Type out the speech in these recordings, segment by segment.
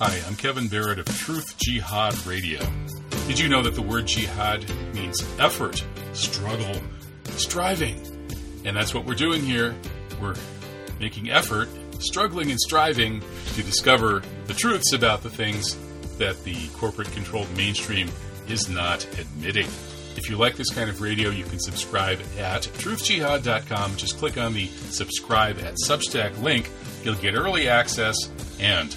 Hi, I'm Kevin Barrett of Truth Jihad Radio. Did you know that the word jihad means effort, struggle, striving? And that's what we're doing here. We're making effort, struggling, and striving to discover the truths about the things that the corporate controlled mainstream is not admitting. If you like this kind of radio, you can subscribe at truthjihad.com. Just click on the subscribe at Substack link. You'll get early access and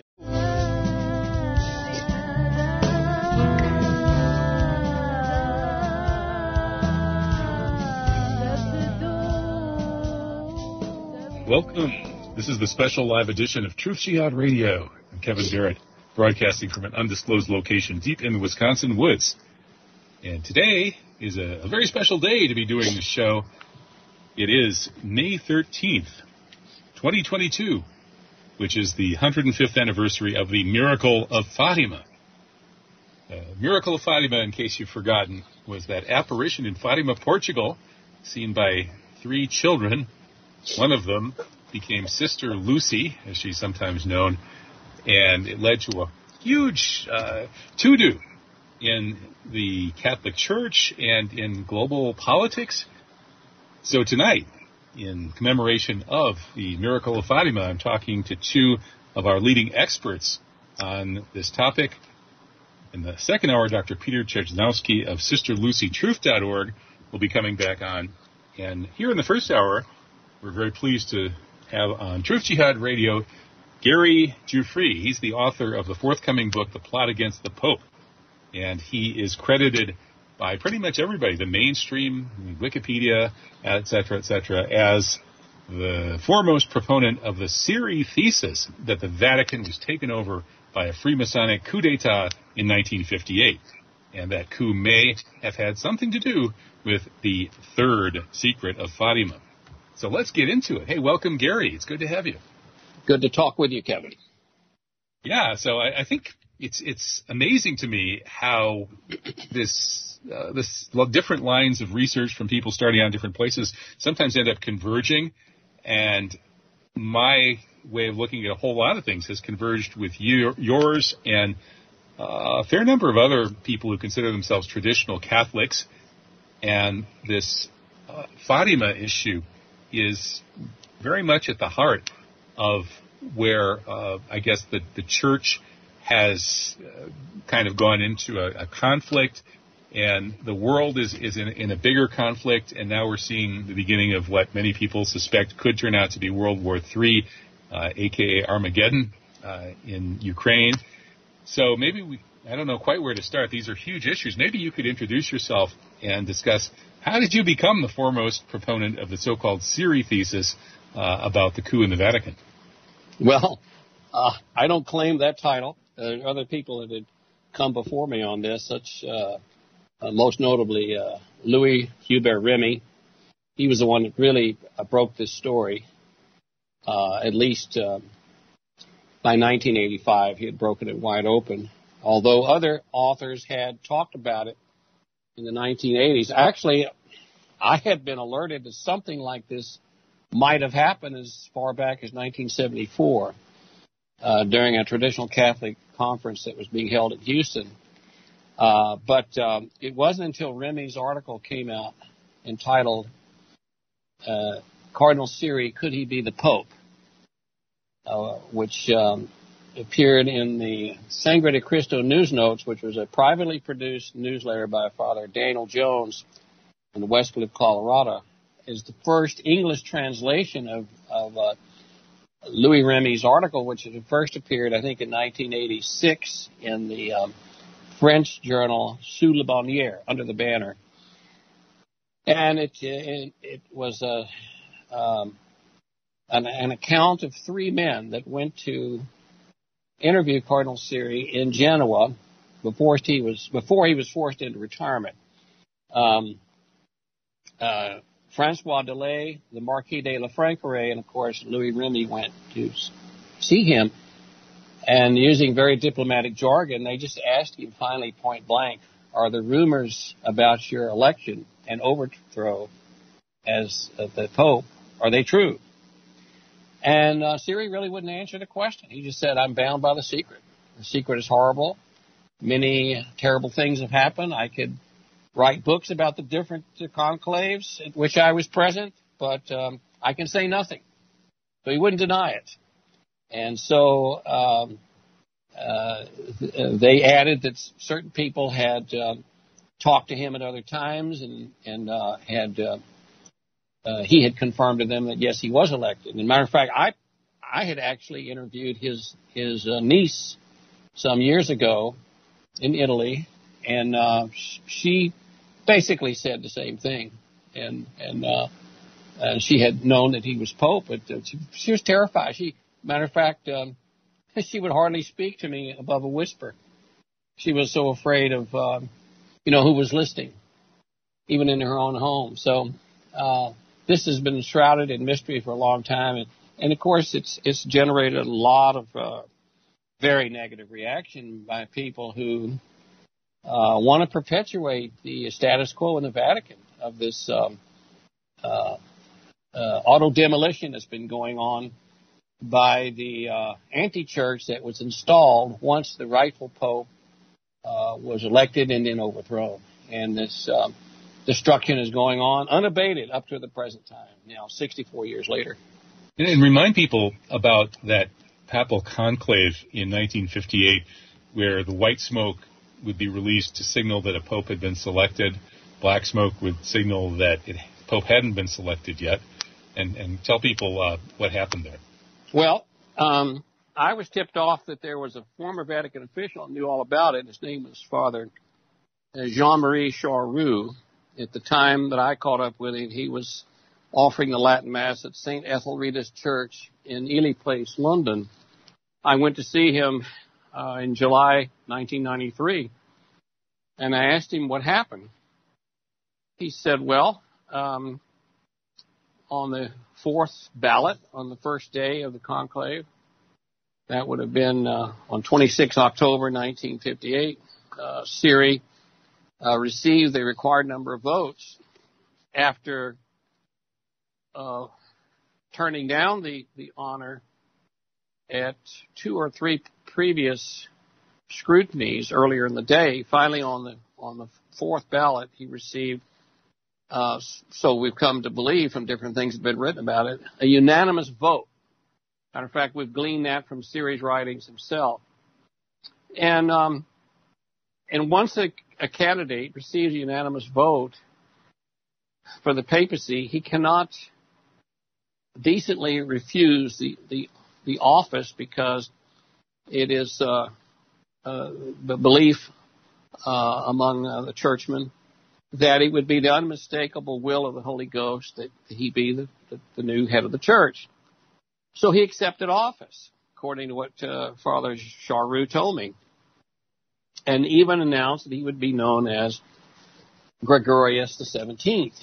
Welcome. This is the special live edition of Truth Jihad Radio. I'm Kevin Barrett, broadcasting from an undisclosed location deep in the Wisconsin woods. And today is a, a very special day to be doing this show. It is May 13th, 2022, which is the 105th anniversary of the Miracle of Fatima. Uh, Miracle of Fatima, in case you've forgotten, was that apparition in Fatima, Portugal, seen by three children one of them became Sister Lucy, as she's sometimes known, and it led to a huge uh, to-do in the Catholic Church and in global politics. So tonight, in commemoration of the miracle of Fatima, I'm talking to two of our leading experts on this topic. In the second hour, Dr. Peter Chojnowski of SisterLucyTruth.org will be coming back on. And here in the first hour, we're very pleased to have on Truth Jihad Radio Gary Giuffre. He's the author of the forthcoming book, The Plot Against the Pope. And he is credited by pretty much everybody, the mainstream, Wikipedia, et cetera, et cetera, as the foremost proponent of the Siri thesis that the Vatican was taken over by a Freemasonic coup d'etat in 1958. And that coup may have had something to do with the third secret of Fatima. So let's get into it. Hey, welcome, Gary. It's good to have you. Good to talk with you, Kevin. Yeah, so I, I think it's it's amazing to me how this uh, this well, different lines of research from people starting out in different places sometimes end up converging, and my way of looking at a whole lot of things has converged with you, yours and uh, a fair number of other people who consider themselves traditional Catholics, and this uh, Fatima issue is very much at the heart of where uh, I guess the, the church has uh, kind of gone into a, a, conflict, and the world is, is in, in, a bigger conflict, and now we're seeing the beginning of what many people suspect could turn out to be World War III, uh, aka Armageddon, uh, in Ukraine. So maybe we, I don't know quite where to start. These are huge issues. Maybe you could introduce yourself and discuss how did you become the foremost proponent of the so-called Siri thesis uh, about the coup in the Vatican? Well, uh, I don't claim that title. Are other people that had come before me on this, such uh, uh most notably uh, Louis Hubert Remy. He was the one that really uh, broke this story. at least by 1985, he had broken it wide open. Although other authors had talked about it in the 1980s. Actually, I had been alerted that something like this might have happened as far back as 1974 uh, during a traditional Catholic conference that was being held in Houston. Uh, but um, it wasn't until Remy's article came out entitled uh, Cardinal Siri, Could He Be the Pope? Uh, which um, appeared in the Sangre de Cristo News Notes, which was a privately produced newsletter by Father Daniel Jones in Westcliffe, Colorado, is the first English translation of, of uh, Louis Remy's article, which first appeared, I think, in 1986 in the um, French journal Sous la Bannière, under the banner. And it, it, it was a, um, an, an account of three men that went to interview Cardinal Siri in Genoa before he was before he was forced into retirement. Um, uh, Francois Delay, the Marquis de la and of course Louis Remy went to see him. And using very diplomatic jargon, they just asked him finally point blank, are the rumors about your election and overthrow as uh, the Pope, are they true? And uh, Siri really wouldn't answer the question. He just said, I'm bound by the secret. The secret is horrible. Many terrible things have happened. I could write books about the different conclaves at which I was present, but um, I can say nothing. So he wouldn't deny it. And so um, uh, they added that certain people had uh, talked to him at other times and, and uh, had uh, he had confirmed to them that yes, he was elected. And matter of fact, I I had actually interviewed his his uh, niece some years ago in Italy, and uh, she basically said the same thing, and and uh, uh, she had known that he was pope, but uh, she, she was terrified. She, matter of fact, um, she would hardly speak to me above a whisper. She was so afraid of, uh, you know, who was listening, even in her own home. So uh, this has been shrouded in mystery for a long time, and and of course it's it's generated a lot of uh, very negative reaction by people who uh, want to perpetuate the status quo in the Vatican of this um, uh, uh, auto demolition that's been going on by the uh, anti-church that was installed once the rightful pope uh, was elected and then overthrown. And this um, destruction is going on unabated up to the present time, now 64 years later. And remind people about that papal conclave in 1958 where the white smoke would be released to signal that a pope had been selected. Black smoke would signal that it, pope hadn't been selected yet. And, and tell people uh, what happened there. Well, um, I was tipped off that there was a former Vatican official who knew all about it. His name was Father uh, Jean-Marie Charles-Roux. At the time that I caught up with him, he was offering the Latin Mass at St. Etheldreda's Church in Ely Place, London. I went to see him uh, in July 1993, and I asked him what happened. He said, "Well, um, on the fourth ballot on the first day of the conclave, that would have been uh, on 26 October 1958, uh, Siri uh, received the required number of votes after uh, turning down the, the honor at two or three previous scrutinies earlier in the day. Finally, on the on the fourth ballot, he received. Uh, so we've come to believe from different things that have been written about it, a unanimous vote. Matter of fact, we've gleaned that from Siri's writings himself. And um, and once a, a candidate receives a unanimous vote for the papacy, he cannot decently refuse the, the the office because it is uh, uh, the belief uh, among uh, the churchmen that it would be the unmistakable will of the Holy Ghost that he be the, the, the new head of the church. So he accepted office, according to what uh, Father Charles-Roux told me, and even announced that he would be known as Gregorius the Seventeenth.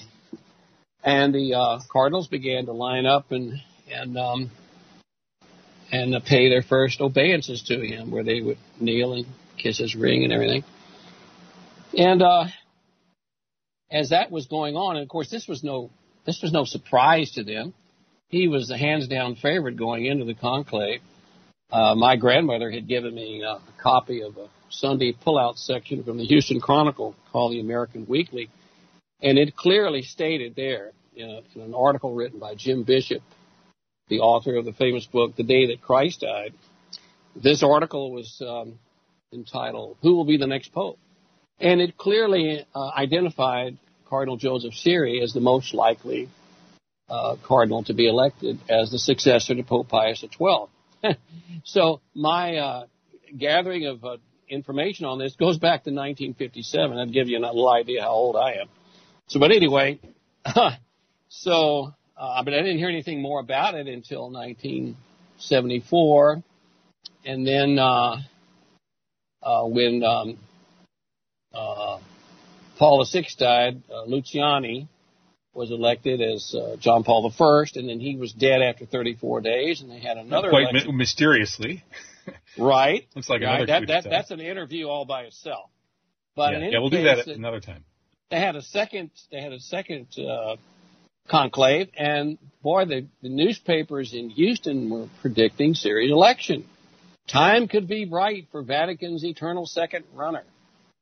And the uh, cardinals began to line up and and um, and uh, pay their first obeisances to him, where they would kneel and kiss his ring and everything. And uh, as that was going on, and of course this was no this was no surprise to them. He was the hands down favorite going into the conclave. Uh, my grandmother had given me a copy of a Sunday pullout section from the Houston Chronicle called the American Weekly, and it clearly stated there in, a, in an article written by Jim Bishop the author of the famous book, The Day That Christ Died. This article was um, entitled, Who Will Be the Next Pope? And it clearly uh, identified Cardinal Joseph Siri as the most likely uh, cardinal to be elected as the successor to Pope Pius XII. so my uh, gathering of uh, information on this goes back to 1957. I'd give you a little idea how old I am. So, but anyway, so uh, but I didn't hear anything more about it until 1974. And then, uh, uh, when, um, uh, Paul VI died, uh, Luciani was elected as uh, John Paul I, and then he was dead after 34 days, and they had another Quite mi- mysteriously. Right. Looks like right. That, that, that's an interview all by itself. But yeah, any yeah, we'll do that it- another time. they had a second they had a second uh, conclave and boy the, the newspapers in Houston were predicting Siri's election. Time could be right for Vatican's eternal second runner.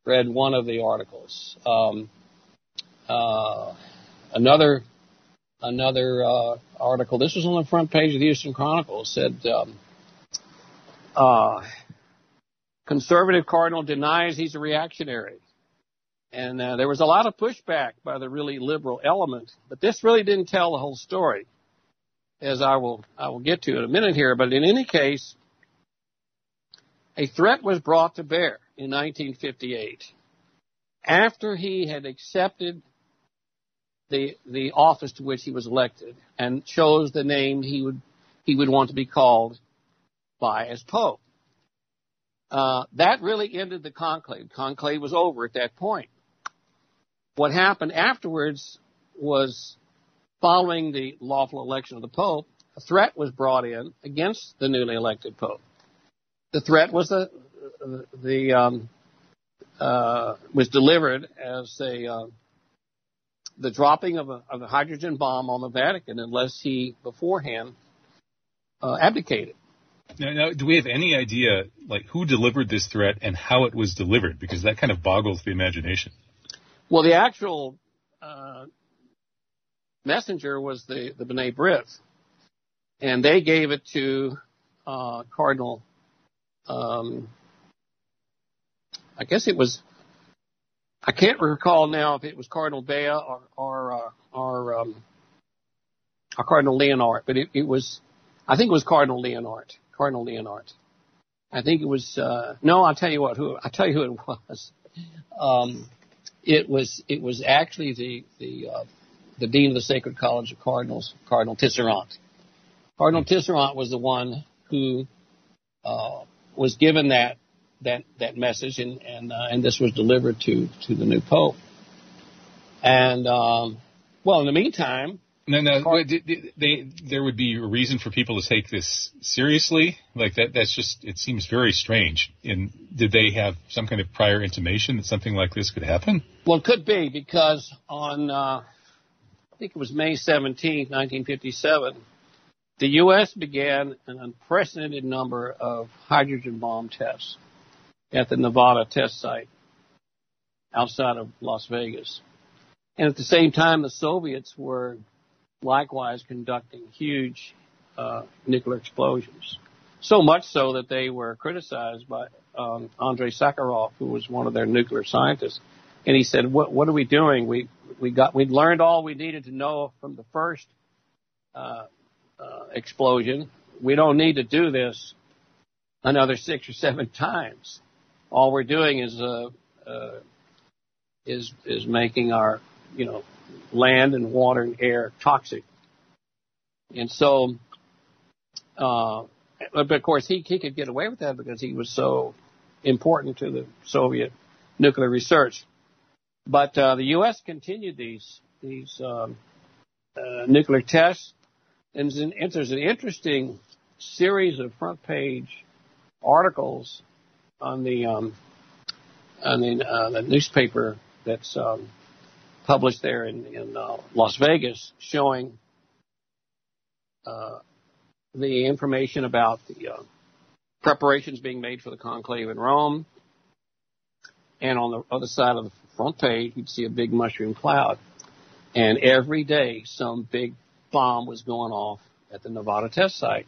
Read one of the articles. Um, uh, another another uh, article. This was on the front page of the Houston Chronicle. Said um, uh, conservative cardinal denies he's a reactionary. And uh, there was a lot of pushback by the really liberal element, but this really didn't tell the whole story, as I will I will get to in a minute here. But in any case, a threat was brought to bear in 1958 after he had accepted the the office to which he was elected and chose the name he would he would want to be called by as pope. Uh, that really ended the conclave. Conclave was over at that point. What happened afterwards was following the lawful election of the Pope, a threat was brought in against the newly elected Pope. The threat was the, the, um, uh, was delivered as a, uh, the dropping of a, of a hydrogen bomb on the Vatican unless he beforehand, uh, abdicated. Now, now, do we have any idea, like, who delivered this threat and how it was delivered? Because that kind of boggles the imagination. Well, the actual uh, messenger was the the B'nai B'rith, and they gave it to uh, Cardinal. Um, I guess it was. I can't recall now if it was Cardinal Bea or or uh, or, um, or Cardinal Liénart, but it, it was. I think it was Cardinal Liénart. Cardinal Liénart. I think it was. Uh, no, I'll tell you what. Who I'll tell you who it was. Um, it was it was actually the the uh, the dean of the Sacred College of Cardinals, Cardinal Tisserant. Cardinal Tisserant was the one who uh, was given that that that message, and and uh, and this was delivered to to the new pope. And um, well, in the meantime, No, no, did they, there would be a reason for people to take this seriously. Like that, that's just, it seems very strange. And did they have some kind of prior intimation that something like this could happen? Well, it could be because on, uh, I think it was May 17, 1957, the U.S. began an unprecedented number of hydrogen bomb tests at the Nevada test site outside of Las Vegas. And at the same time, the Soviets were likewise conducting huge uh, nuclear explosions. So much so that they were criticized by um, Andrei Sakharov, who was one of their nuclear scientists, and he said, "What what are we doing? We we got we learned all we needed to know from the first uh, uh, explosion. We don't need to do this another six or seven times. All we're doing is uh, uh, is is making our you know land and water and air toxic. And so, uh, but of course he he could get away with that because he was so important to the Soviet nuclear research. But uh, the U.S. continued these these um, uh, nuclear tests, and there's an, interesting series of front page articles on the um, on the, uh, the newspaper that's um, published there in, in uh, Las Vegas, showing uh, the information about the uh, preparations being made for the conclave in Rome. And on the other side of the front page, you'd see a big mushroom cloud. And every day, some big bomb was going off at the Nevada test site.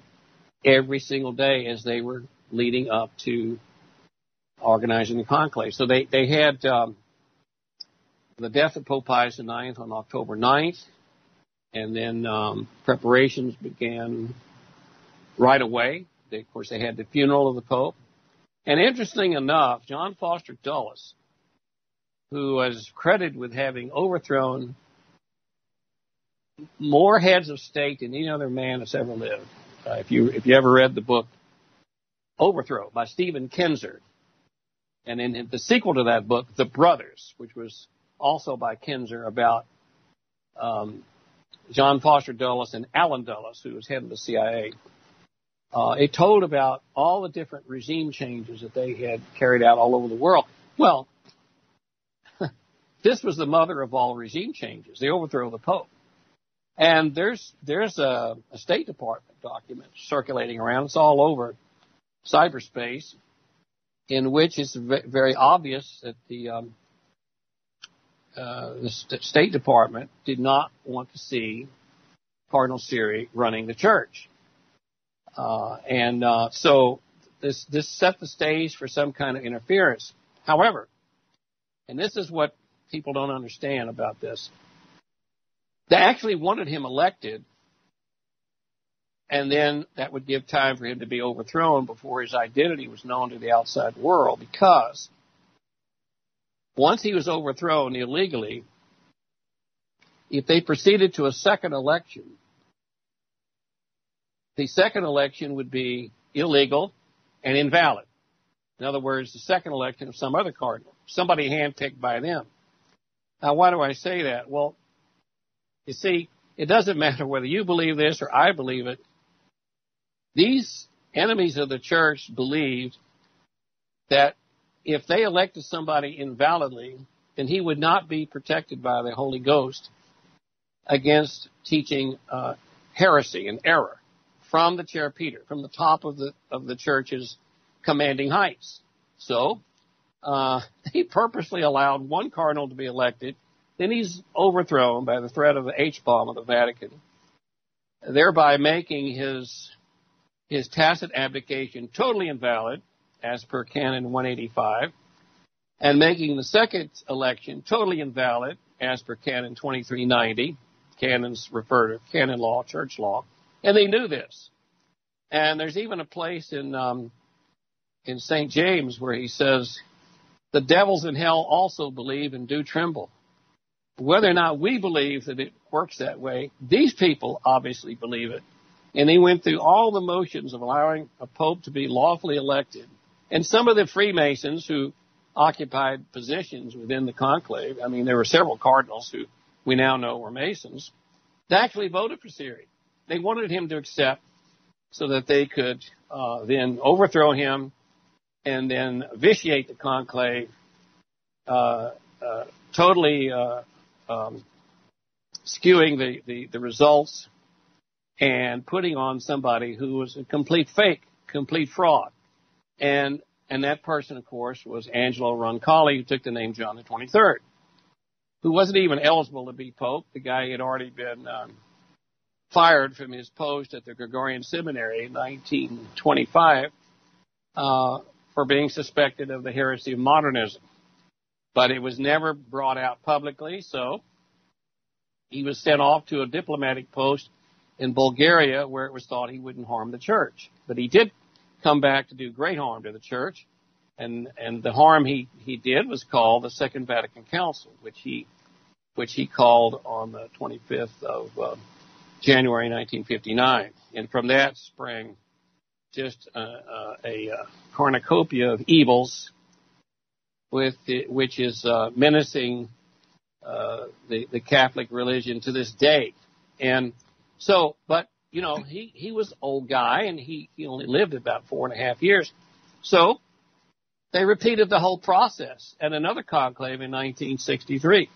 Every single day as they were leading up to organizing the conclave. So they, they had um, the death of Pope Pius IX on October 9th, and then um, preparations began right away. They, of course, they had the funeral of the Pope. And interesting enough, John Foster Dulles, who was credited with having overthrown more heads of state than any other man that's ever lived. Uh, if you if you ever read the book Overthrow by Stephen Kinzer, and in the sequel to that book, The Brothers, which was also by Kinzer about um, John Foster Dulles and Allen Dulles, who was head of the CIA. Uh, it told about all the different regime changes that they had carried out all over the world. Well, this was the mother of all regime changes, the overthrow of the Pope. And there's there's a, a State Department document circulating around. It's all over cyberspace, in which it's very obvious that the um, uh, the State Department did not want to see Cardinal Siri running the church. Uh, and uh, so this this set the stage for some kind of interference. However, and this is what people don't understand about this, they actually wanted him elected, and then that would give time for him to be overthrown before his identity was known to the outside world. Because once he was overthrown illegally, if they proceeded to a second election, the second election would be illegal and invalid. In other words, the second election of some other cardinal, somebody handpicked by them. Now, why do I say that? Well, you see, it doesn't matter whether you believe this or I believe it. These enemies of the church believed that if they elected somebody invalidly, then he would not be protected by the Holy Ghost against teaching uh, heresy and error from the chair of Peter, from the top of the of the church's commanding heights. So uh, he purposely allowed one cardinal to be elected. Then he's overthrown by the threat of the H bomb of the Vatican, thereby making his his tacit abdication totally invalid as per Canon 185, and making the second election totally invalid as per Canon 2390. Canons refer to canon law, church law, and they knew this. And there's even a place in um, in St. James where he says, "The devils in hell also believe and do tremble." Whether or not we believe that it works that way, these people obviously believe it. And he went through all the motions of allowing a pope to be lawfully elected and some of the Freemasons who occupied positions within the conclave, I mean, there were several cardinals who we now know were Masons, they actually voted for Siri. They wanted him to accept so that they could uh, then overthrow him and then vitiate the conclave, uh, uh, totally uh, um, skewing the, the, the results and putting on somebody who was a complete fake, complete fraud. And, and that person, of course, was Angelo Roncalli, who took the name John the 23rd, who wasn't even eligible to be Pope. The guy had already been um, fired from his post at the Gregorian Seminary in 1925 uh, for being suspected of the heresy of modernism. But it was never brought out publicly, so he was sent off to a diplomatic post in Bulgaria where it was thought he wouldn't harm the church. But he did come back to do great harm to the church. And, and the harm he, he did was called the Second Vatican Council, which he, which he called on the 25th of uh, January 1959. And from that sprang just uh, uh, a uh, cornucopia of evils, with the, which is uh, menacing uh, the the Catholic religion to this day. And so, but you know, he, he was old guy and he, he only lived about four and a half years. So they repeated the whole process at another conclave in 1963.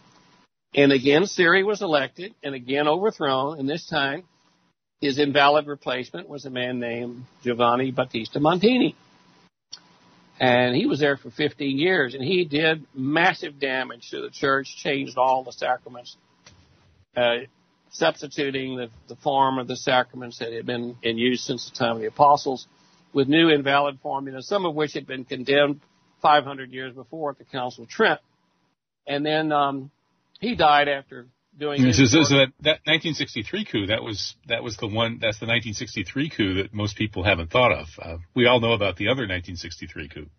And again, Siri was elected and again overthrown. And this time his invalid replacement was a man named Giovanni Battista Montini. And he was there for 15 years and he did massive damage to the church, changed all the sacraments, uh, substituting the, the form of the sacraments that had been in use since the time of the apostles with new invalid formulas, some of which had been condemned 500 years before at the Council of Trent. And then um, he died after doing. So, so, so that, that 1963 coup, that was that was the one. That's the 1963 coup that most people haven't thought of. Uh, we all know about the other 1963 coup.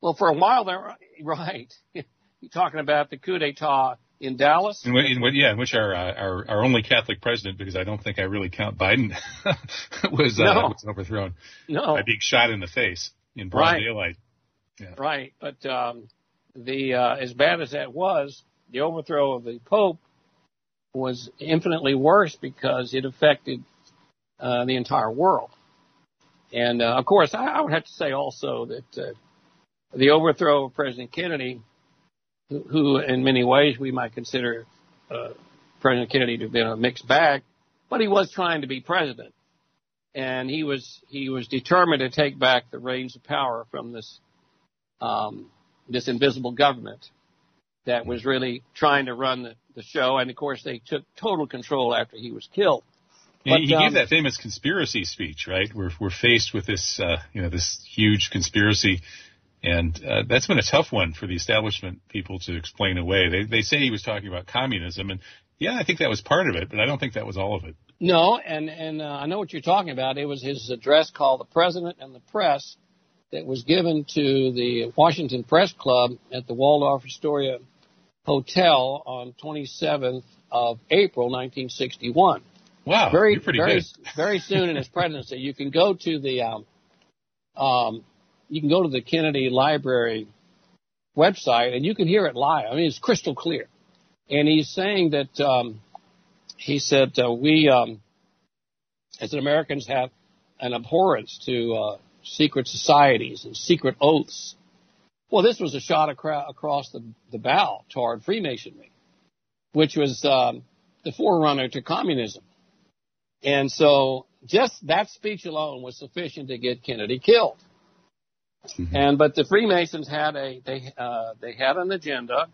Well, for a while there, right? You're talking about the coup d'état in Dallas. In, in, yeah, in which our, uh, our our only Catholic president, because I don't think I really count Biden, was, uh, no. was overthrown no. by being shot in the face in broad right. daylight. Yeah. Right, but um, the uh, as bad as that was, the overthrow of the Pope was infinitely worse because it affected uh, the entire world. And uh, of course, I, I, would have to say also that uh, the overthrow of President Kennedy, who, in many ways we might consider uh, President Kennedy to have been a mixed bag, but he was trying to be president, and he was he was determined to take back the reins of power from this um, this invisible government that was really trying to run the, the show. And of course, they took total control after he was killed. But, he um, gave that famous conspiracy speech, right? We're we're faced with this, uh, you know, this huge conspiracy, and uh, that's been a tough one for the establishment people to explain away. They they say he was talking about communism, and yeah, I think that was part of it, but I don't think that was all of it. No, and and uh, I know what you're talking about. It was his address called "The President and the Press," that was given to the Washington Press Club at the Waldorf Astoria Hotel on 27th of April 1961. Wow, very pretty very good. very soon in his presidency. You can go to the um, um, you can go to the Kennedy Library website and you can hear it live. I mean, it's crystal clear. And he's saying that um, he said uh, we um, as Americans have an abhorrence to uh, secret societies and secret oaths. Well, this was a shot acro- across the, the bow toward Freemasonry, which was um, the forerunner to communism. And so just that speech alone was sufficient to get Kennedy killed. Mm-hmm. And but the Freemasons had a they uh, they had an agenda,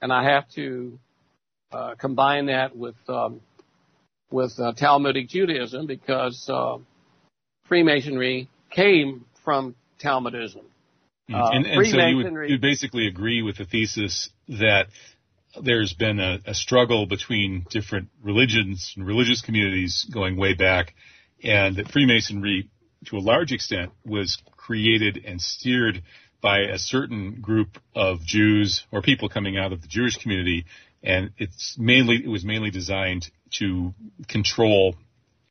and I have to uh, combine that with um, with uh, Talmudic Judaism because uh, Freemasonry came from Talmudism. Mm. Uh, and, and so you would you basically agree with the thesis that there's been a, a, struggle between different religions and religious communities going way back, and that Freemasonry, to a large extent, was created and steered by a certain group of Jews or people coming out of the Jewish community, and it's mainly it was mainly designed to control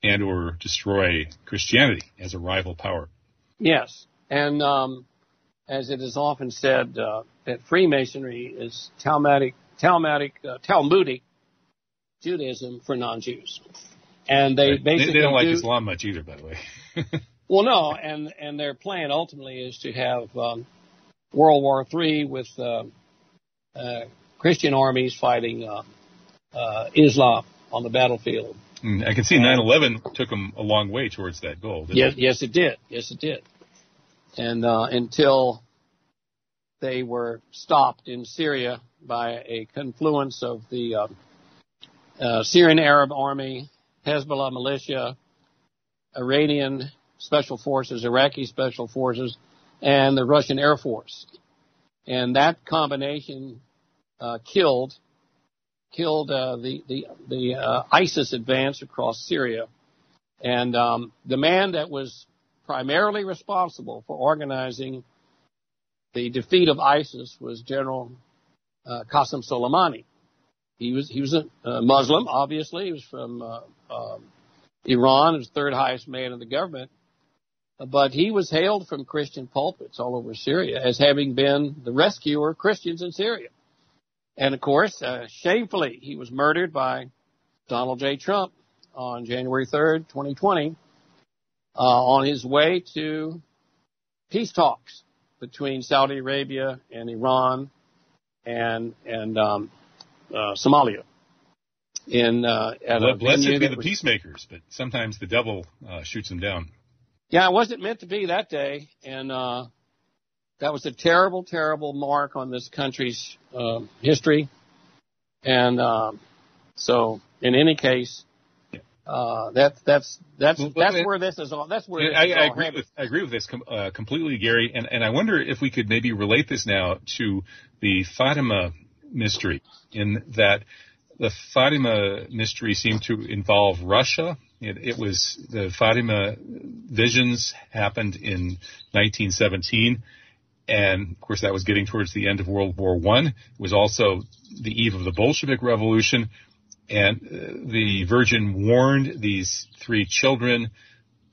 and or destroy Christianity as a rival power. Yes, and um, as it is often said, uh, that Freemasonry is Talmudic, Talmudic, uh, Talmudic Judaism for non-Jews, and they basically they, they don't like do, Islam much either, by the way. well, no, and and their plan ultimately is to have um, World War III with uh, uh Christian armies fighting uh, uh, Islam on the battlefield. Mm, I can see 9/11 took them a long way towards that goal. Yes, it? yes, it did. Yes, it did. And uh, until they were stopped in Syria by a confluence of the uh, uh, Syrian Arab Army, Hezbollah militia, Iranian special forces, Iraqi special forces, and the Russian Air Force. And that combination uh, killed killed uh, the the the uh, ISIS advance across Syria, and um, the man that was primarily responsible for organizing the defeat of ISIS was General uh, Qasem Soleimani. He was he was a, Muslim, obviously. He was from uh, um, Iran, was the third highest man in the government, but he was hailed from Christian pulpits all over Syria as having been the rescuer of Christians in Syria. And of course, uh, shamefully, he was murdered by Donald J. Trump on January 3rd, 2020, uh, on his way to peace talks between Saudi Arabia and Iran and and um, uh, Somalia. In uh, at well, blessed be the was, peacemakers, but sometimes the devil uh, shoots them down. Yeah, it wasn't meant to be that day, and uh, that was a terrible, terrible mark on this country's uh, history. And um, so, in any case, uh, that's that's that's that's where this is all. That's where I, I agree with I agree with this com- uh, completely, Gary. And and I wonder if we could maybe relate this now to the Fatima mystery, in that the Fatima mystery seemed to involve Russia. It, it was the Fatima visions happened in 1917 and of course that was getting towards the end of World War One. It was also the eve of the Bolshevik Revolution, and uh, the Virgin warned these three children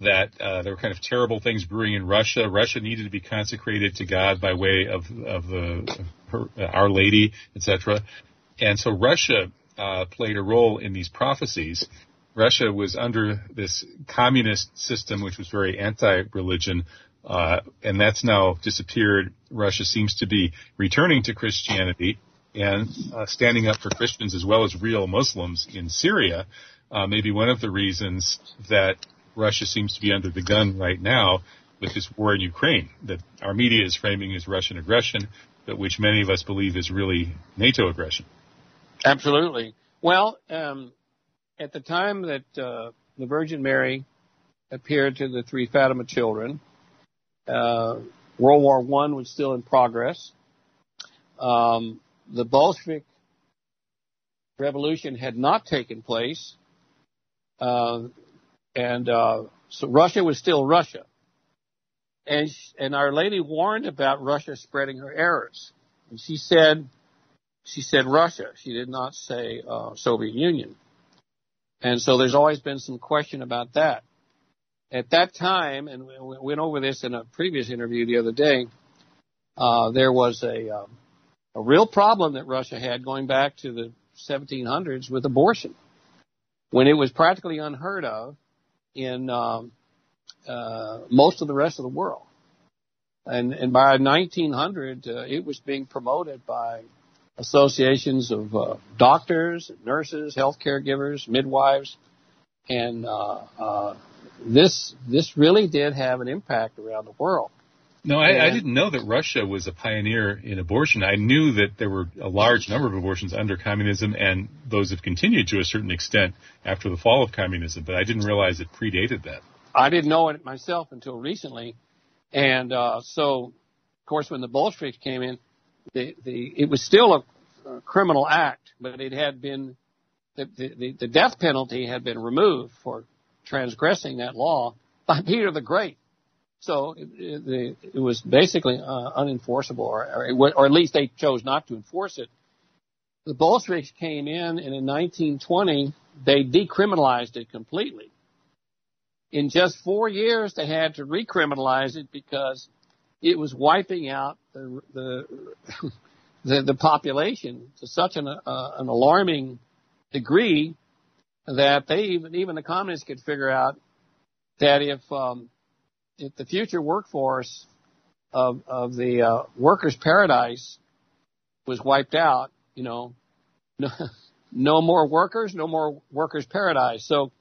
that uh, there were kind of terrible things brewing in Russia. Russia needed to be consecrated to God by way of of the her, uh, Our Lady, etc. And so Russia uh, played a role in these prophecies. Russia was under this communist system, which was very anti-religion, uh, and that's now disappeared. Russia seems to be returning to Christianity and uh, standing up for Christians as well as real Muslims in Syria. Uh, maybe one of the reasons that Russia seems to be under the gun right now with this war in Ukraine that our media is framing as Russian aggression, but which many of us believe is really NATO aggression. Absolutely. Well, um, at the time that uh, the Virgin Mary appeared to the three Fatima children, uh, World War One was still in progress. Um, the Bolshevik Revolution had not taken place, uh, and uh, so Russia was still Russia. And and Our Lady warned about Russia spreading her errors, and she said she said Russia. She did not say uh, Soviet Union. And so there's always been some question about that. At that time, and we went over this in a previous interview the other day, uh, there was a, um, a real problem that Russia had going back to the 1700s with abortion, when it was practically unheard of in um, uh, most of the rest of the world. And, and by 1900, uh, it was being promoted by associations of uh, doctors, nurses, health caregivers, midwives, and uh, uh, this this really did have an impact around the world. No, I, I, didn't know that Russia was a pioneer in abortion. I knew that there were a large number of abortions under communism, and those have continued to a certain extent after the fall of communism. But I didn't realize it predated that. I didn't know it myself until recently, and uh, so, of course, when the Bolsheviks came in, the, the, it was still a, a criminal act, but it had been, the, the, the death penalty had been removed for transgressing that law by Peter the Great. So it, it, it was basically uh, unenforceable, or, or, or, at least they chose not to enforce it. The Bolsheviks came in, and in 1920 they decriminalized it completely. In just four years, they had to recriminalize it because it was wiping out the the the, the population to such an uh, an alarming degree that they even even the communists could figure out that if um, if the future workforce of of the uh, workers' paradise was wiped out, you know, no, no more workers, no more workers' paradise. So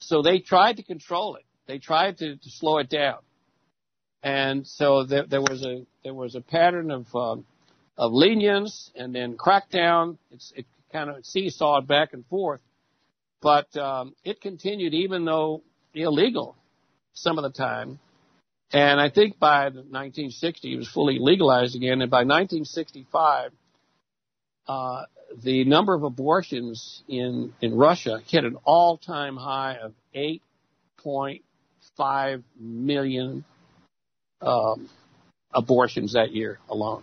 so they tried to control it. They tried to, to slow it down and so there, there was a there was a pattern of um, of lenience and then crackdown. It's, it kind of seesawed back and forth, but um, it continued even though illegal some of the time. And I think by 1960 it was fully legalized again, and by 1965 uh, the number of abortions in in Russia hit an all-time high of 8.5 million um, abortions that year alone.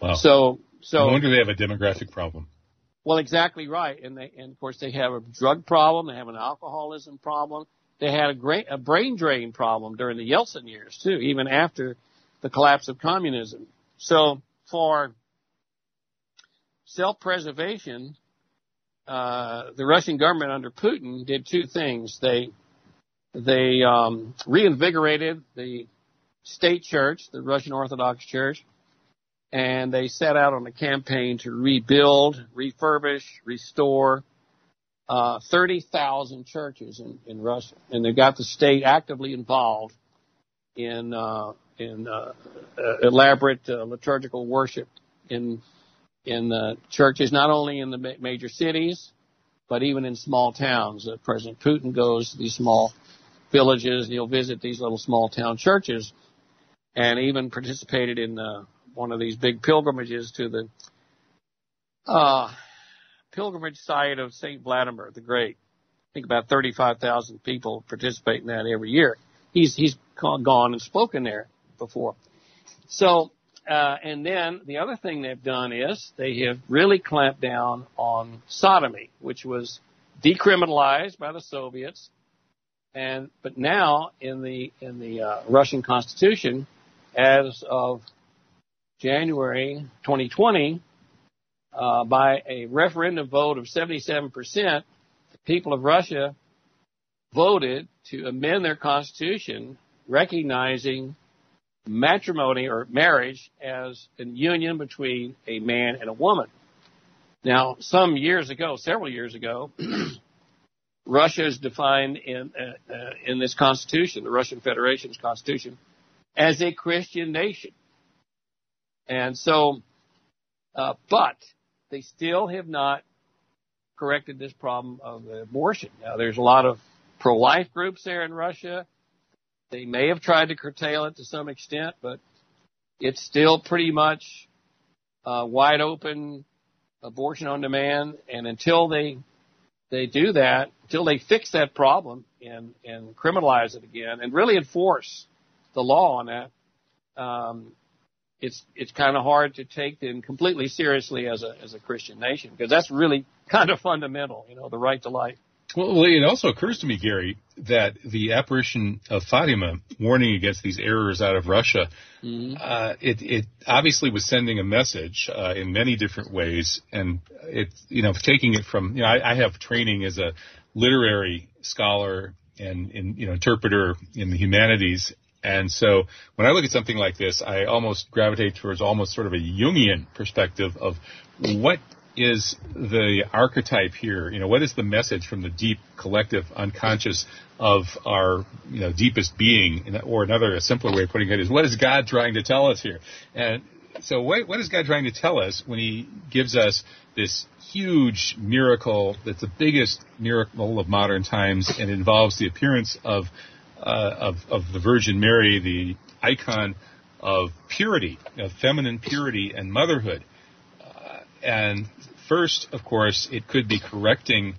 Wow. So, so. No wonder they have a demographic problem. Well, exactly right. And they, and of course they have a drug problem. They have an alcoholism problem. They had a great, a brain drain problem during the Yeltsin years too, even after the collapse of communism. So for self-preservation, uh, the Russian government under Putin did two things. They, they, um, reinvigorated the state church, the Russian Orthodox Church, and they set out on a campaign to rebuild, refurbish, restore uh, 30,000 churches in, in Russia, and they've got the state actively involved in uh, in uh, uh elaborate uh, liturgical worship in in the churches, not only in the major cities, but even in small towns. Uh, President Putin goes to these small villages, and he'll visit these little small town churches and even participated in uh, one of these big pilgrimages to the uh, pilgrimage site of Saint Vladimir the Great. I think about 35,000 people participate in that every year. He's he's gone and spoken there before. So, uh, and then the other thing they've done is they have really clamped down on sodomy, which was decriminalized by the Soviets. And but now in the in the uh, Russian Constitution, as of January 2020, uh, by a referendum vote of 77%, the people of Russia voted to amend their constitution recognizing matrimony or marriage as a union between a man and a woman. Now, some years ago, several years ago, Russia is defined in uh, uh, in this constitution, the Russian Federation's constitution, as a Christian nation. And so, uh, but they still have not corrected this problem of abortion. Now, there's a lot of pro-life groups there in Russia. They may have tried to curtail it to some extent, but it's still pretty much uh, wide open abortion on demand. And until they they do that, until they fix that problem and and criminalize it again and really enforce the law on that, um, it's it's kind of hard to take them completely seriously as a as a Christian nation because that's really kind of fundamental, you know, the right to life. Well, it also occurs to me, Gary, that the apparition of Fatima warning against these errors out of Russia, mm-hmm. uh, it, it, obviously was sending a message uh, in many different ways, and it, you know, taking it from, you know, I, I have training as a literary scholar and, and you know interpreter in the humanities, and so when I look at something like this, I almost gravitate towards almost sort of a Jungian perspective of what is the archetype here? You know, what is the message from the deep collective unconscious of our, you know, deepest being? Or another, a simpler way of putting it is, what is God trying to tell us here? And so what, what is God trying to tell us when he gives us this huge miracle that's the biggest miracle of modern times and involves the appearance of, Uh, of, of the Virgin Mary, the icon of purity, of feminine purity and motherhood. Uh, and first, of course, it could be correcting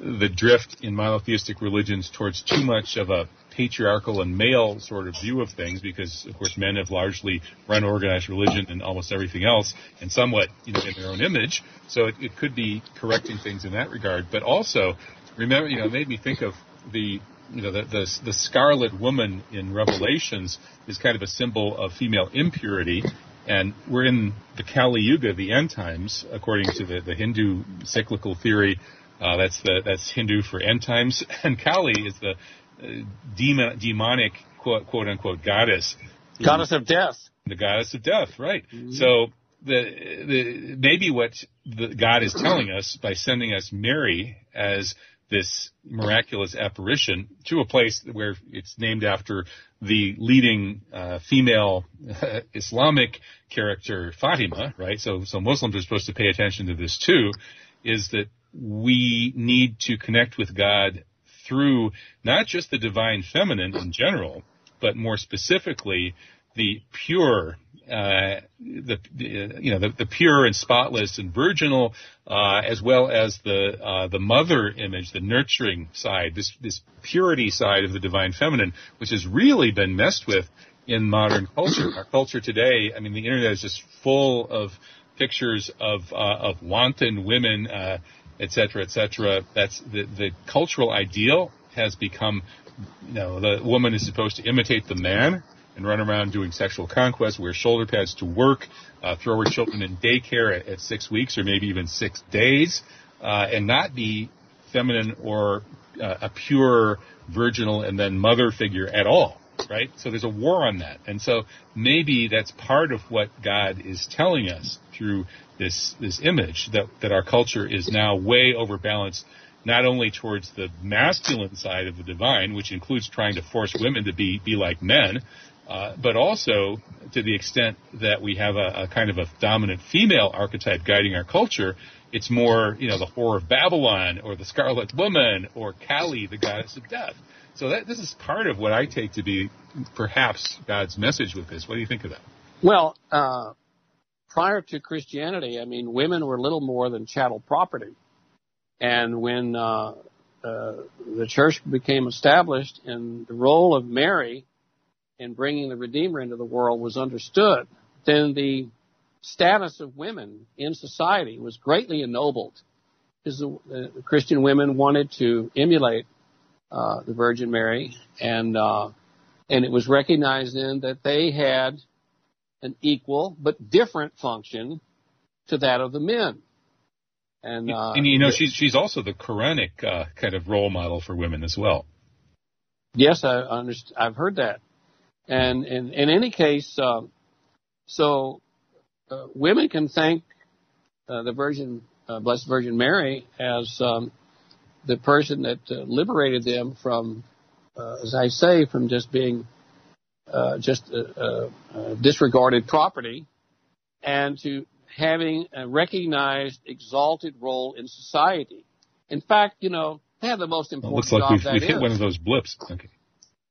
the drift in monotheistic religions towards too much of a patriarchal and male sort of view of things because of course men have largely run organized religion and almost everything else and somewhat you know in their own image so it, it could be correcting things in that regard but also remember you know it made me think of the you know the, the the scarlet woman in revelations is kind of a symbol of female impurity and we're in the Kali Yuga, the end times, according to the, the Hindu cyclical theory. Uh, that's the that's Hindu for end times, and Kali is the uh, demon, demonic quote, quote unquote goddess, goddess of death. The goddess of death, right? Mm-hmm. So the the maybe what the God is telling us by sending us Mary as this miraculous apparition to a place where it's named after the leading uh, female uh, Islamic character Fatima, right? So, so Muslims are supposed to pay attention to this too, is that we need to connect with God through not just the divine feminine in general, but more specifically the pure uh, the, you know the, the, pure and spotless and virginal, uh, as well as the uh, the mother image, the nurturing side, this this purity side of the divine feminine, which has really been messed with in modern culture. Our culture today, I mean, the internet is just full of pictures of uh, of wanton women, uh, et cetera, et cetera. That's the the cultural ideal has become, you know, the woman is supposed to imitate the man and run around doing sexual conquest, wear shoulder pads to work, uh, throw her children in daycare at, at, six weeks or maybe even six days, uh, and not be feminine or uh, a pure virginal and then mother figure at all. Right? So there's a war on that. And so maybe that's part of what God is telling us through this, this image that, that our culture is now way overbalanced not only towards the masculine side of the divine, which includes trying to force women to be, be like men, uh, but also to the extent that we have a, a, kind of a dominant female archetype guiding our culture, it's more, you know, the Whore of Babylon or the Scarlet Woman or Kali, the goddess of death. So that, this is part of what I take to be perhaps God's message with this. What do you think of that? Well, uh, prior to Christianity, I mean, women were little more than chattel property. And when uh, uh the church became established and the role of Mary and bringing the Redeemer into the world was understood, then the status of women in society was greatly ennobled because the, the Christian women wanted to emulate uh, the Virgin Mary, and uh, and it was recognized then that they had an equal but different function to that of the men. And, uh, and you know, she's she's also the Quranic uh, kind of role model for women as well. Yes, I understand. I've heard that. And in, in any case, uh, so uh, women can thank uh, the Virgin, uh, Blessed Virgin Mary, as um, the person that uh, liberated them from, uh, as I say, from just being just disregarded property, and to having a recognized, exalted role in society. In fact, you know, they have the most important well, looks like we've, we've hit one of those blips. Okay.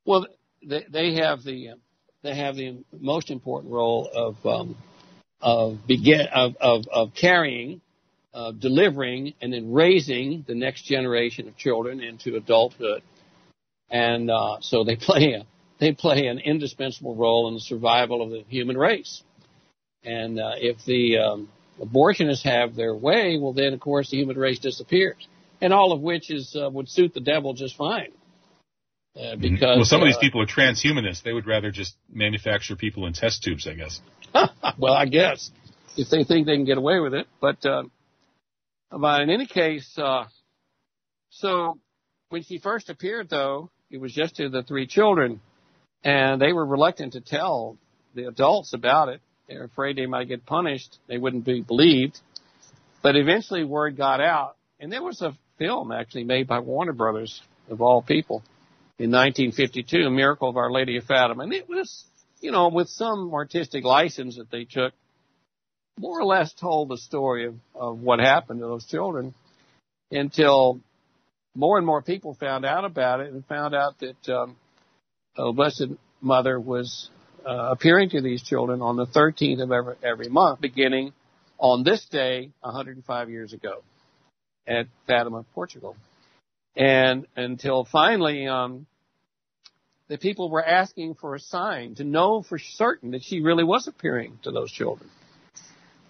Well, they, they have the they have the most important role of um, of begin of of, of carrying, uh, delivering, and then raising the next generation of children into adulthood, and uh, so they play a they play an indispensable role in the survival of the human race. And uh, if the um, abortionists have their way, well, then of course the human race disappears, and all of which is uh, would suit the devil just fine. Uh, because well, some of these uh, people are transhumanists. They would rather just manufacture people in test tubes, I guess. well, I guess if they think they can get away with it, but uh, but in any case, uh, so when she first appeared, though, it was just to the three children, and they were reluctant to tell the adults about it. They were afraid they might get punished. They wouldn't be believed. But eventually, word got out, and there was a film actually made by Warner Brothers, of all people, in 1952, A Miracle of Our Lady of Fatima. And it was, you know, with some artistic license that they took, more or less told the story of, of what happened to those children until more and more people found out about it and found out that um, the Blessed Mother was uh, appearing to these children on the 13th of every, every month, beginning on this day 105 years ago at Fatima, Portugal. And until finally, um, the people were asking for a sign to know for certain that she really was appearing to those children.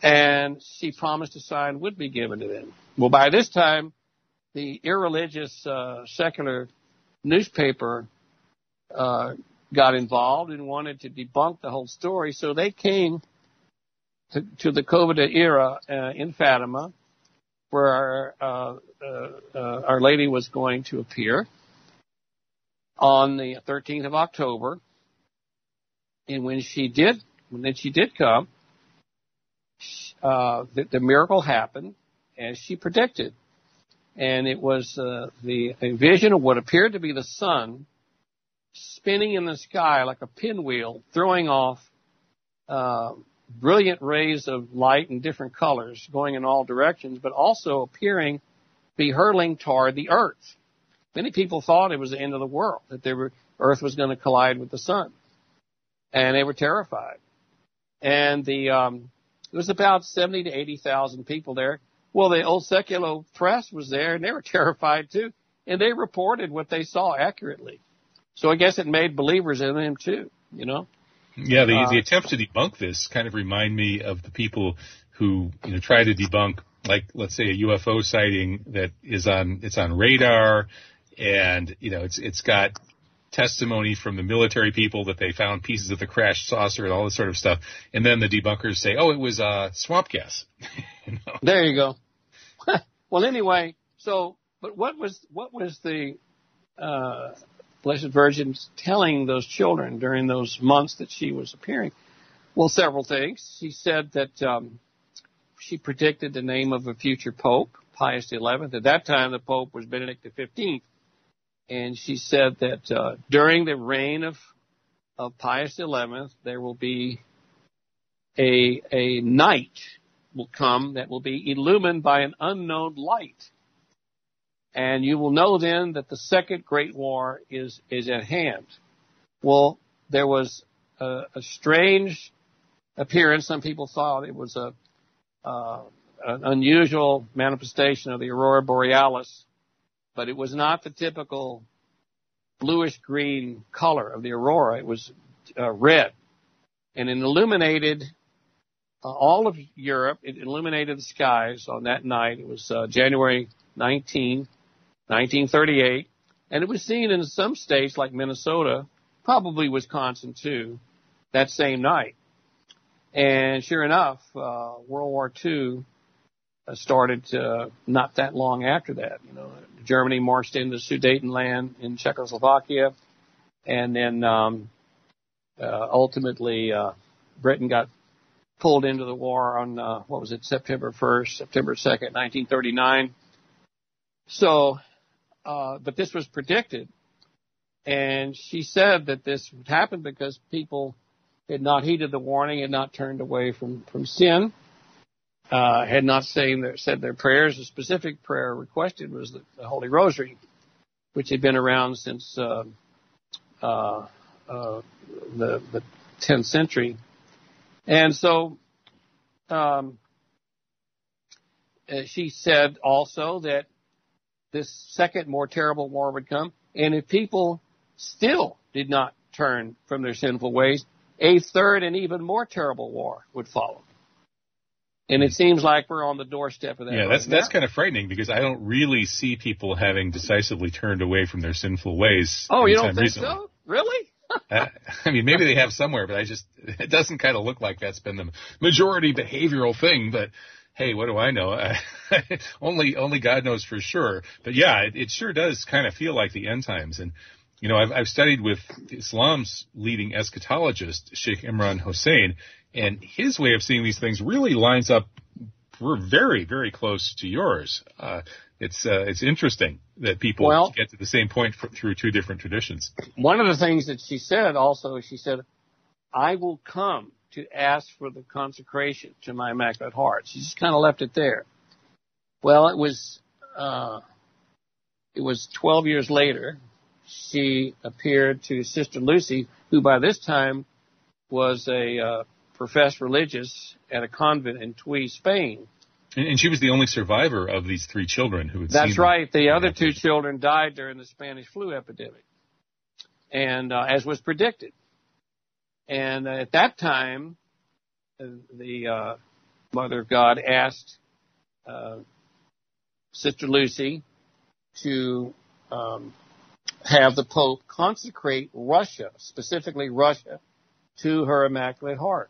And she promised a sign would be given to them. Well, by this time, the irreligious uh, secular newspaper uh, got involved and wanted to debunk the whole story, so they came to, to the COVID era uh, in Fatima, where our, uh, uh, Our Lady was going to appear on the 13th of October. And when she did, when then she did come, uh, the, the, miracle happened as she predicted. And it was uh, the a vision of what appeared to be the sun spinning in the sky like a pinwheel, throwing off uh, brilliant rays of light in different colors going in all directions, but also appearing to be hurling toward the earth. Many people thought it was the end of the world, that the earth was going to collide with the sun. And they were terrified. And the, um, it was about 70 to 80,000 people there. Well, the old secular press was there and they were terrified too. And they reported what they saw accurately. So I guess it made believers in them too, you know? Yeah, the, Uh, the attempts to debunk this kind of remind me of the people who, you know, try to debunk, like, let's say a UFO sighting that is on, it's on radar and, you know, it's, it's got testimony from the military people that they found pieces of the crashed saucer and all this sort of stuff. And then the debunkers say, oh, it was, uh, swamp gas. you know? There you go. well, anyway, so, but what was, what was the, uh, Blessed Virgin telling those children during those months that she was appearing? Well, several things. She said that, um, she predicted the name of a future pope, Pius XI. At that time, the pope was Benedict XV. And she said that, uh, during the reign of, of Pius XI, there will be a, a night will come that will be illumined by an unknown light. And you will know then that the second great war is, is at hand. Well, there was a, a strange appearance. Some people thought it was a, uh, an unusual manifestation of the aurora borealis, but it was not the typical bluish green color of the aurora. It was uh, red and it illuminated uh, all of Europe. It illuminated the skies on that night. It was uh, January 19, 1938, and it was seen in some states like Minnesota, probably Wisconsin too, that same night. And sure enough, uh, World War II uh, started uh, not that long after that. You know, Germany marched into Sudetenland in Czechoslovakia, and then um, uh, ultimately uh, Britain got pulled into the war on uh, what was it, September 1st, September 2nd, 1939. So, uh, but this was predicted, and she said that this would happen because people had not heeded the warning, had not turned away from from sin, uh, had not their, said their prayers. A specific prayer requested was the, the Holy Rosary, which had been around since uh, uh, uh, the the 10th century, and so um, uh, she said also that this second more terrible war would come, and if people still did not turn from their sinful ways, a third and even more terrible war would follow. And it seems like we're on the doorstep of that. Yeah, right that's now. that's kind of frightening because I don't really see people having decisively turned away from their sinful ways. Oh, you don't think recently. so? Really? Uh, I mean, maybe they have somewhere, but I just it doesn't kind of look like that's been the majority behavioral thing. But hey, what do I know? only only God knows for sure. But yeah, it, it sure does kind of feel like the end times. And you know, I've, I've studied with Islam's leading eschatologist, Sheikh Imran Hosein, and his way of seeing these things really lines up. We're very, very close to yours. Uh, it's uh, it's interesting that people Well- get to the same point f- through two different traditions. One of the things that she said also, she said, I will come to ask for the consecration to my Immaculate Heart. She just kind of left it there. Well, it was, uh, it was 12 years later, she appeared to Sister Lucy, who by this time was a, uh, professed religious at a convent in Tui, Spain. And, and she was the only survivor of these three children who had That's right. The other two children died during the Spanish flu epidemic, and uh, as was predicted. And at that time, the uh, Mother of God asked uh, Sister Lucy to um, have the Pope consecrate Russia, specifically Russia, to her Immaculate Heart.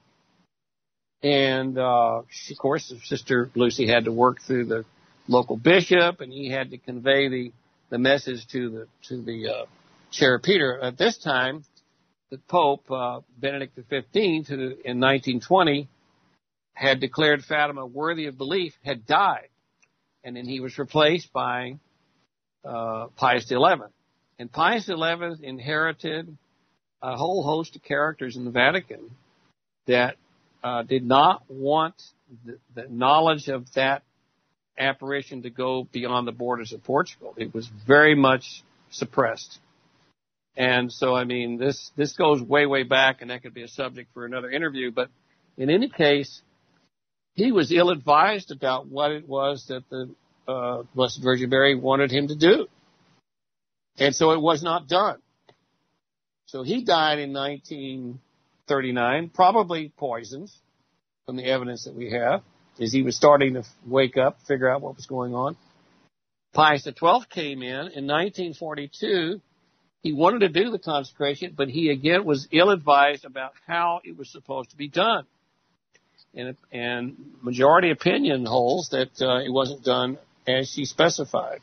And uh, she, of course, Sister Lucy had to work through the local bishop, and he had to convey the the message to the to the uh, chair Peter. At this time, the Pope uh, Benedict XV, who in 1920 had declared Fatima worthy of belief, had died, and then he was replaced by uh, Pius XI. And Pius XI inherited a whole host of characters in the Vatican that uh, did not want the, the knowledge of that apparition to go beyond the borders of Portugal. It was very much suppressed. And so, I mean, this, this goes way, way back and that could be a subject for another interview. But in any case, he was ill advised about what it was that the, uh, Blessed Virgin Mary wanted him to do. And so it was not done. So he died in 1939, probably poisoned from the evidence that we have as he was starting to wake up, figure out what was going on. Pius XII came in in 1942. He wanted to do the consecration, but he again was ill-advised about how it was supposed to be done. And, and majority opinion holds that uh, it wasn't done as she specified.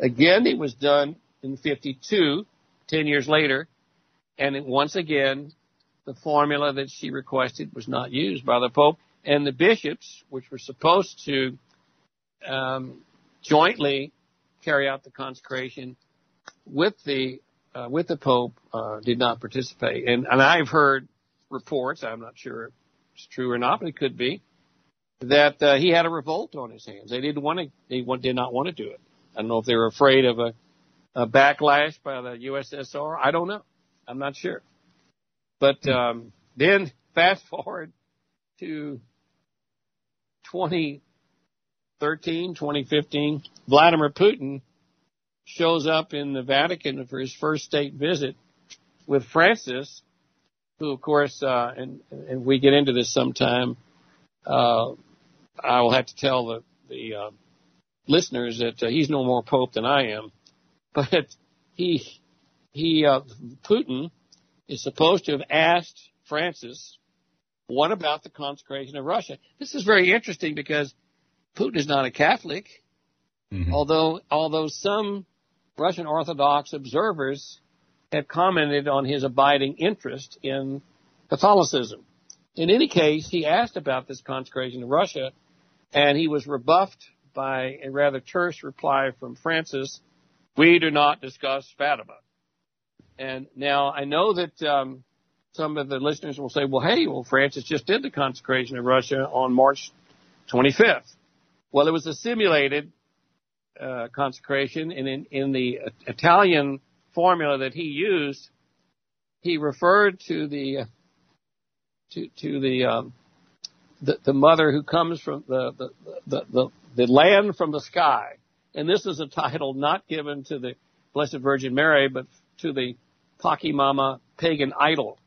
Again, it was done in 52, 10 years later, and it, once again, the formula that she requested was not used by the Pope and the bishops, which were supposed to um, jointly carry out the consecration with the uh, with the Pope, uh, did not participate. And, and I've heard reports. I'm not sure if it's true or not, but it could be that uh, he had a revolt on his hands. They didn't want to. They did not want to do it. I don't know if they were afraid of a, a backlash by the USSR. I don't know. I'm not sure. But um, then fast forward to 2013, 2015, Vladimir Putin shows up in the Vatican for his first state visit with Francis, who of course, uh, and, and we get into this sometime, uh, I will have to tell the, the, uh, listeners that uh, he's no more Pope than I am, but he, he, uh, Putin is supposed to have asked Francis, what about the consecration of Russia? This is very interesting because Putin is not a Catholic, Mhm. although although some Russian Orthodox observers have commented on his abiding interest in Catholicism. In any case, he asked about this consecration to Russia, and he was rebuffed by a rather terse reply from Francis, we do not discuss Fatima. And now I know that um, some of the listeners will say, well, hey, well, Francis just did the consecration of Russia on March 25th. Well, it was a simulated uh, consecration, and in, in the Italian formula that he used, he referred to the uh, to to the, um, the the mother who comes from the the, the the the land from the sky, and this is a title not given to the Blessed Virgin Mary, but to the Pachamama pagan idol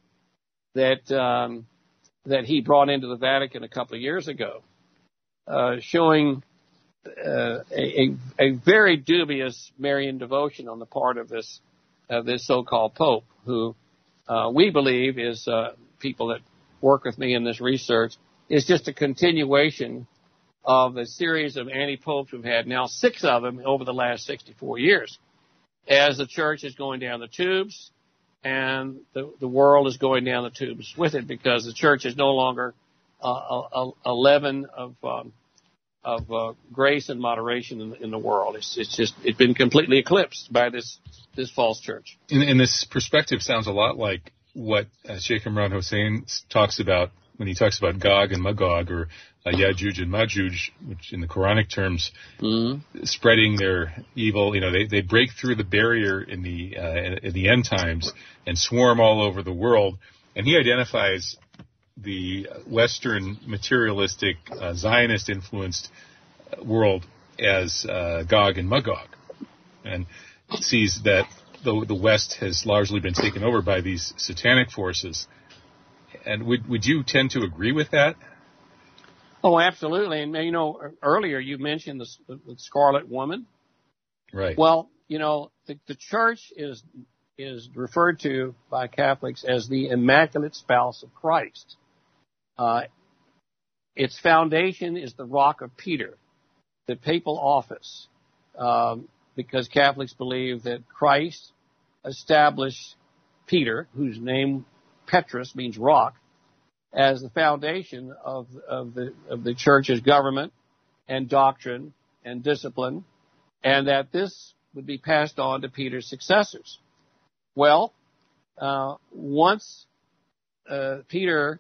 that um, that he brought into the Vatican a couple of years ago, uh, showing uh, a, a very dubious Marian devotion on the part of this uh, this so-called Pope, who uh, we believe is uh, people that work with me in this research is just a continuation of a series of anti-popes we've had now six of them over the last 64 years. As the church is going down the tubes, and the, the world is going down the tubes with it because the church is no longer uh, a, a leaven of um, of uh, grace and moderation in, in the world. It's, it's just it's been completely eclipsed by this this false church. And, and this perspective sounds a lot like what uh, Sheikh Imran Hosein talks about when he talks about Gog and Magog or uh, Yajuj and Majuj, which in the Quranic terms, Mm-hmm. spreading their evil. You know, they, they break through the barrier in the uh, in the end times and swarm all over the world. And he identifies the Western materialistic uh, Zionist influenced world as uh, Gog and Magog, and sees that the the West has largely been taken over by these satanic forces. And would would you tend to agree with that? Oh, absolutely. And you know, earlier you mentioned the, the Scarlet Woman. Right. Well, you know, the, the church is is referred to by Catholics as the Immaculate Spouse of Christ. Uh, its foundation is the Rock of Peter, the papal office, um, because Catholics believe that Christ established Peter, whose name Petrus means rock, as the foundation of, of the of the church's government and doctrine and discipline, and that this would be passed on to Peter's successors. Well, uh, once uh, Peter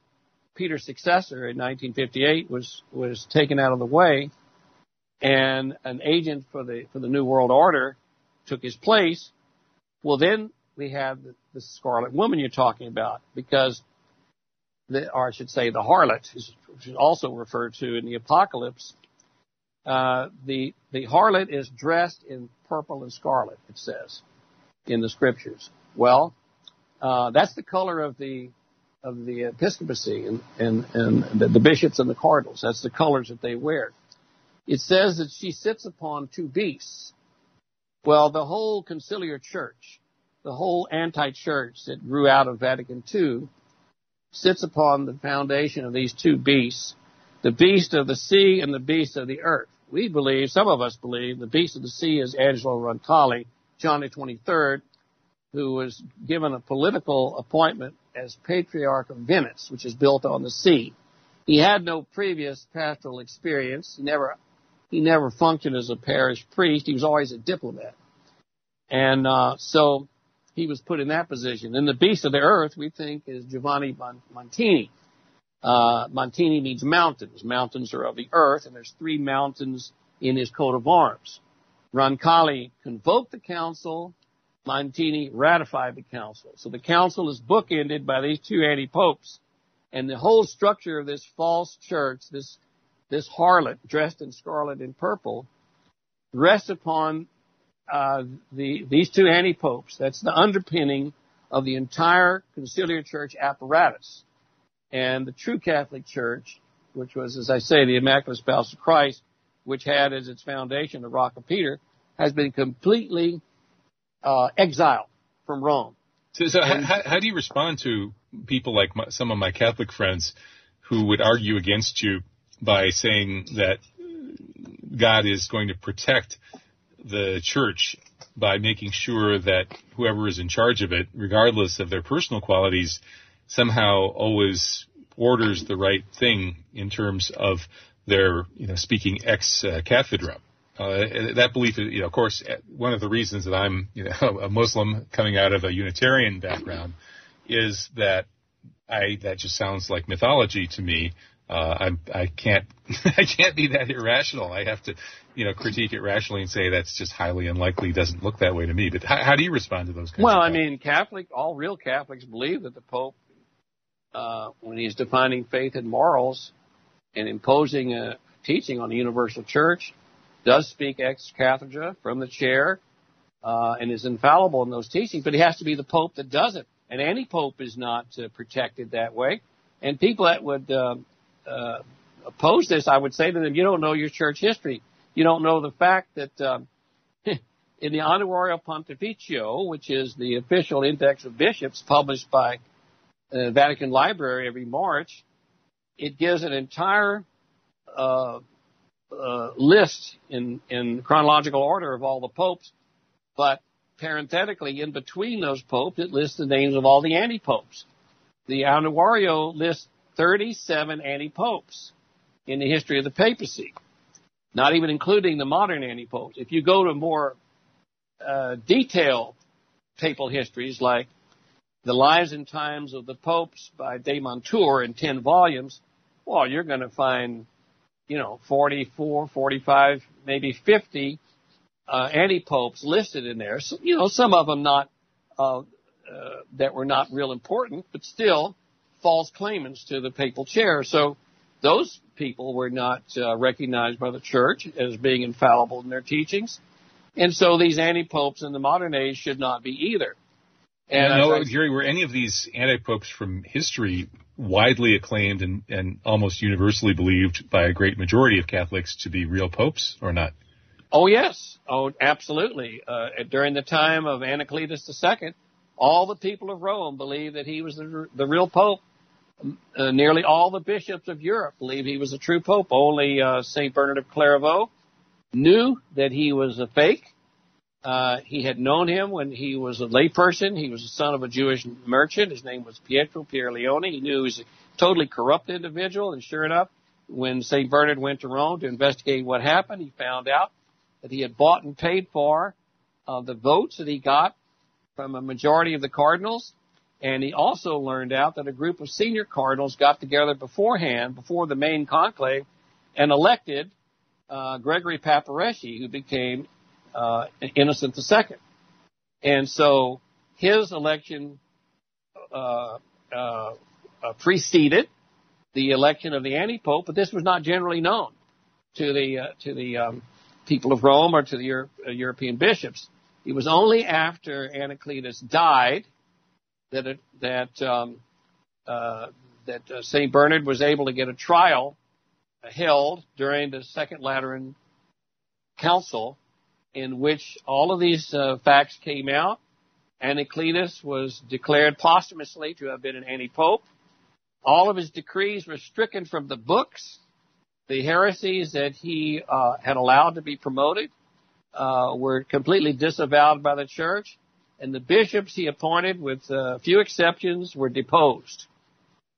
Peter's successor in 1958 was was taken out of the way, and an agent for the for the New World Order took his place. Well, then we have the, the Scarlet Woman you're talking about, because the, or I should say, the harlot, is, which is also referred to in the Apocalypse. Uh, the the harlot is dressed in purple and scarlet. It says in the scriptures. Well, uh, that's the color of the of the episcopacy and and and the, the bishops and the cardinals. That's the colors that they wear. It says that she sits upon two beasts. Well, the whole conciliar church, the whole anti-church that grew out of Vatican II, sits upon the foundation of these two beasts, the beast of the sea and the beast of the earth. We believe, some of us believe, the beast of the sea is Angelo Roncalli, John the 23rd, who was given a political appointment as Patriarch of Venice, which is built on the sea. He had no previous pastoral experience. He never, he never functioned as a parish priest. He was always a diplomat. And, uh, so he was put in that position. And the beast of the earth, we think, is Giovanni Montini. Uh, Montini means mountains. Mountains are of the earth, and there's three mountains in his coat of arms. Roncalli convoked the council. Montini ratified the council. So the council is bookended by these two anti-popes. And the whole structure of this false church, this, this harlot dressed in scarlet and purple, rests upon uh, the, these two anti-popes. That's the underpinning of the entire conciliar church apparatus. And the true Catholic Church, which was, as I say, the Immaculate Spouse of Christ, which had as its foundation the Rock of Peter, has been completely uh, exiled from Rome. So, so how, how do you respond to people like my, some of my Catholic friends who would argue against you by saying that God is going to protect the church by making sure that whoever is in charge of it, regardless of their personal qualities, somehow always orders the right thing in terms of their, you know, speaking ex cathedra. Uh, that belief, you know, of course, one of the reasons that I'm, you know, a Muslim coming out of a Unitarian background is that I that just sounds like mythology to me. Uh, I'm, I can't, I can't be that irrational. I have to, you know, critique it rationally and say that's just highly unlikely. Doesn't look that way to me. But how, how do you respond to those? Kinds well, I mean, Catholic, all real Catholics believe that the Pope, uh, when he's defining faith and morals and imposing a teaching on the universal church, does speak ex cathedra from the chair, uh, and is infallible in those teachings. But he has to be the Pope that does it, and any Pope is not uh, protected that way. And people that would um, uh, oppose this, I would say to them, you don't know your church history. You don't know the fact that um, in the Annuario Pontificio, which is the official index of bishops published by the Vatican Library every March, it gives an entire uh, uh, list in, in chronological order of all the popes, but parenthetically, in between those popes, it lists the names of all the anti-popes. The Annuario lists 37 anti-popes in the history of the papacy, not even including the modern anti-popes. If you go to more uh, detailed papal histories like the Lives and Times of the Popes by De Montor in 10 volumes, well, you're going to find, you know, 44, 45, maybe 50 uh, anti-popes listed in there. So, you know, some of them not uh, uh, that were not real important, but still false claimants to the papal chair. So those people were not uh, recognized by the church as being infallible in their teachings. And so these anti-popes in the modern age should not be either. And no, I, Jerry, were any of these anti-popes from history widely acclaimed and, and almost universally believed by a great majority of Catholics to be real popes or not? Oh yes, oh absolutely. Uh, during the time of Anacletus II, all the people of Rome believed that he was the, the real pope uh, nearly all the bishops of Europe believed he was a true pope. Only uh, Saint Bernard of Clairvaux knew that he was a fake. Uh, he had known him when he was a layperson. He was the son of a Jewish merchant. His name was Pietro Pierleone. He knew he was a totally corrupt individual. And sure enough, when St. Bernard went to Rome to investigate what happened, he found out that he had bought and paid for uh, the votes that he got from a majority of the cardinals and he also learned out that a group of senior cardinals got together beforehand, before the main conclave, and elected uh, Gregory Papareschi, who became uh, Innocent II. And so his election uh, uh, uh, preceded the election of the anti-pope, but this was not generally known to the uh, to the um, people of Rome or to the Euro- European bishops. It was only after Anacletus died that it, that um, uh, that uh, Saint Bernard was able to get a trial held during the Second Lateran Council, in which all of these uh, facts came out. Anacletus was declared posthumously to have been an anti-pope. All of his decrees were stricken from the books. The heresies that he uh, had allowed to be promoted uh, were completely disavowed by the church and the bishops he appointed, with a few exceptions, were deposed.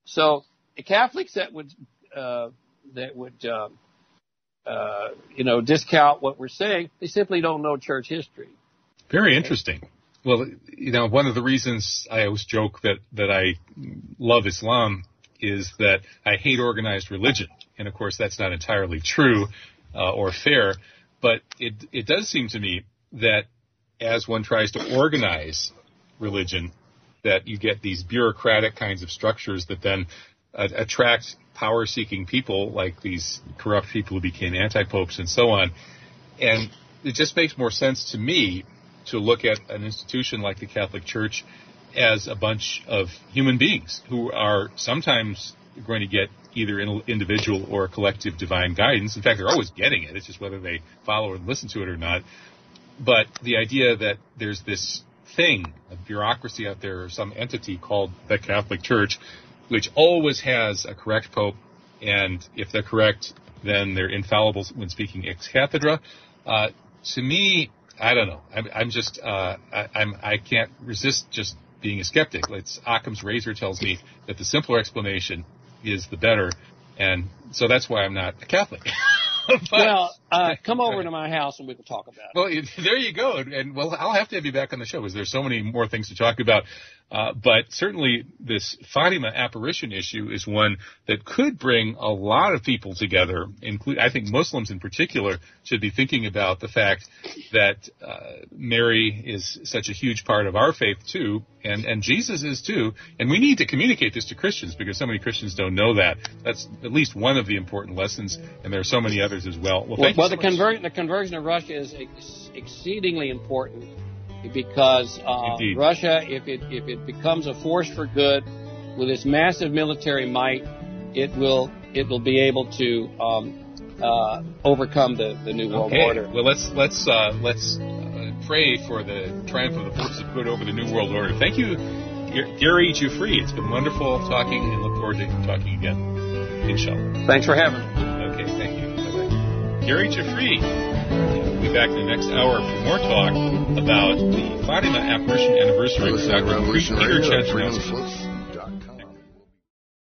So the Catholics that would uh, that would uh, you know discount what we're saying, they simply don't know church history. Very interesting. Well, you know, one of the reasons I always joke that that I love Islam is that I hate organized religion, and of course that's not entirely true uh, or fair. But it it does seem to me that as one tries to organize religion, that you get these bureaucratic kinds of structures that then uh, attract power-seeking people, like these corrupt people who became anti-popes and so on. And it just makes more sense to me to look at an institution like the Catholic Church as a bunch of human beings who are sometimes going to get either individual or collective divine guidance. In fact, they're always getting it. It's just whether they follow and listen to it or not. But the idea that there's this thing, a bureaucracy out there, or some entity called the Catholic Church, which always has a correct pope, and if they're correct then they're infallible when speaking ex cathedra. Uh, to me, I don't know. I'm, I'm just uh, I, I'm I can't resist just being a skeptic. It's Occam's razor tells me that the simpler explanation is the better, and so that's why I'm not a Catholic. but, well, uh, come over to my house and we can talk about it. Well, there you go. And well, I'll have to have you back on the show because there's so many more things to talk about. Uh, but certainly this Fatima apparition issue is one that could bring a lot of people together. Include, I think Muslims in particular should be thinking about the fact that uh, Mary is such a huge part of our faith too, and and Jesus is too. And we need to communicate this to Christians because so many Christians don't know that. That's at least one of the important lessons, and there are so many others as well. Well, well, well the, conver- the conversion of Russia is ex- exceedingly important because uh, Russia, if it if it becomes a force for good with its massive military might, it will it will be able to um, uh, overcome the, the new world okay. order. Well, let's let's uh, let's uh, pray for the triumph of the force of good over the new world order. Thank you, Gary Giuffre. It's been wonderful talking, and look forward to talking again. Inshallah. Thanks for having me. Okay, thank you. Bye-bye. Gary Giuffre be back in the next hour for more talk about the Fatima apparition anniversary. Peter Chojnowski.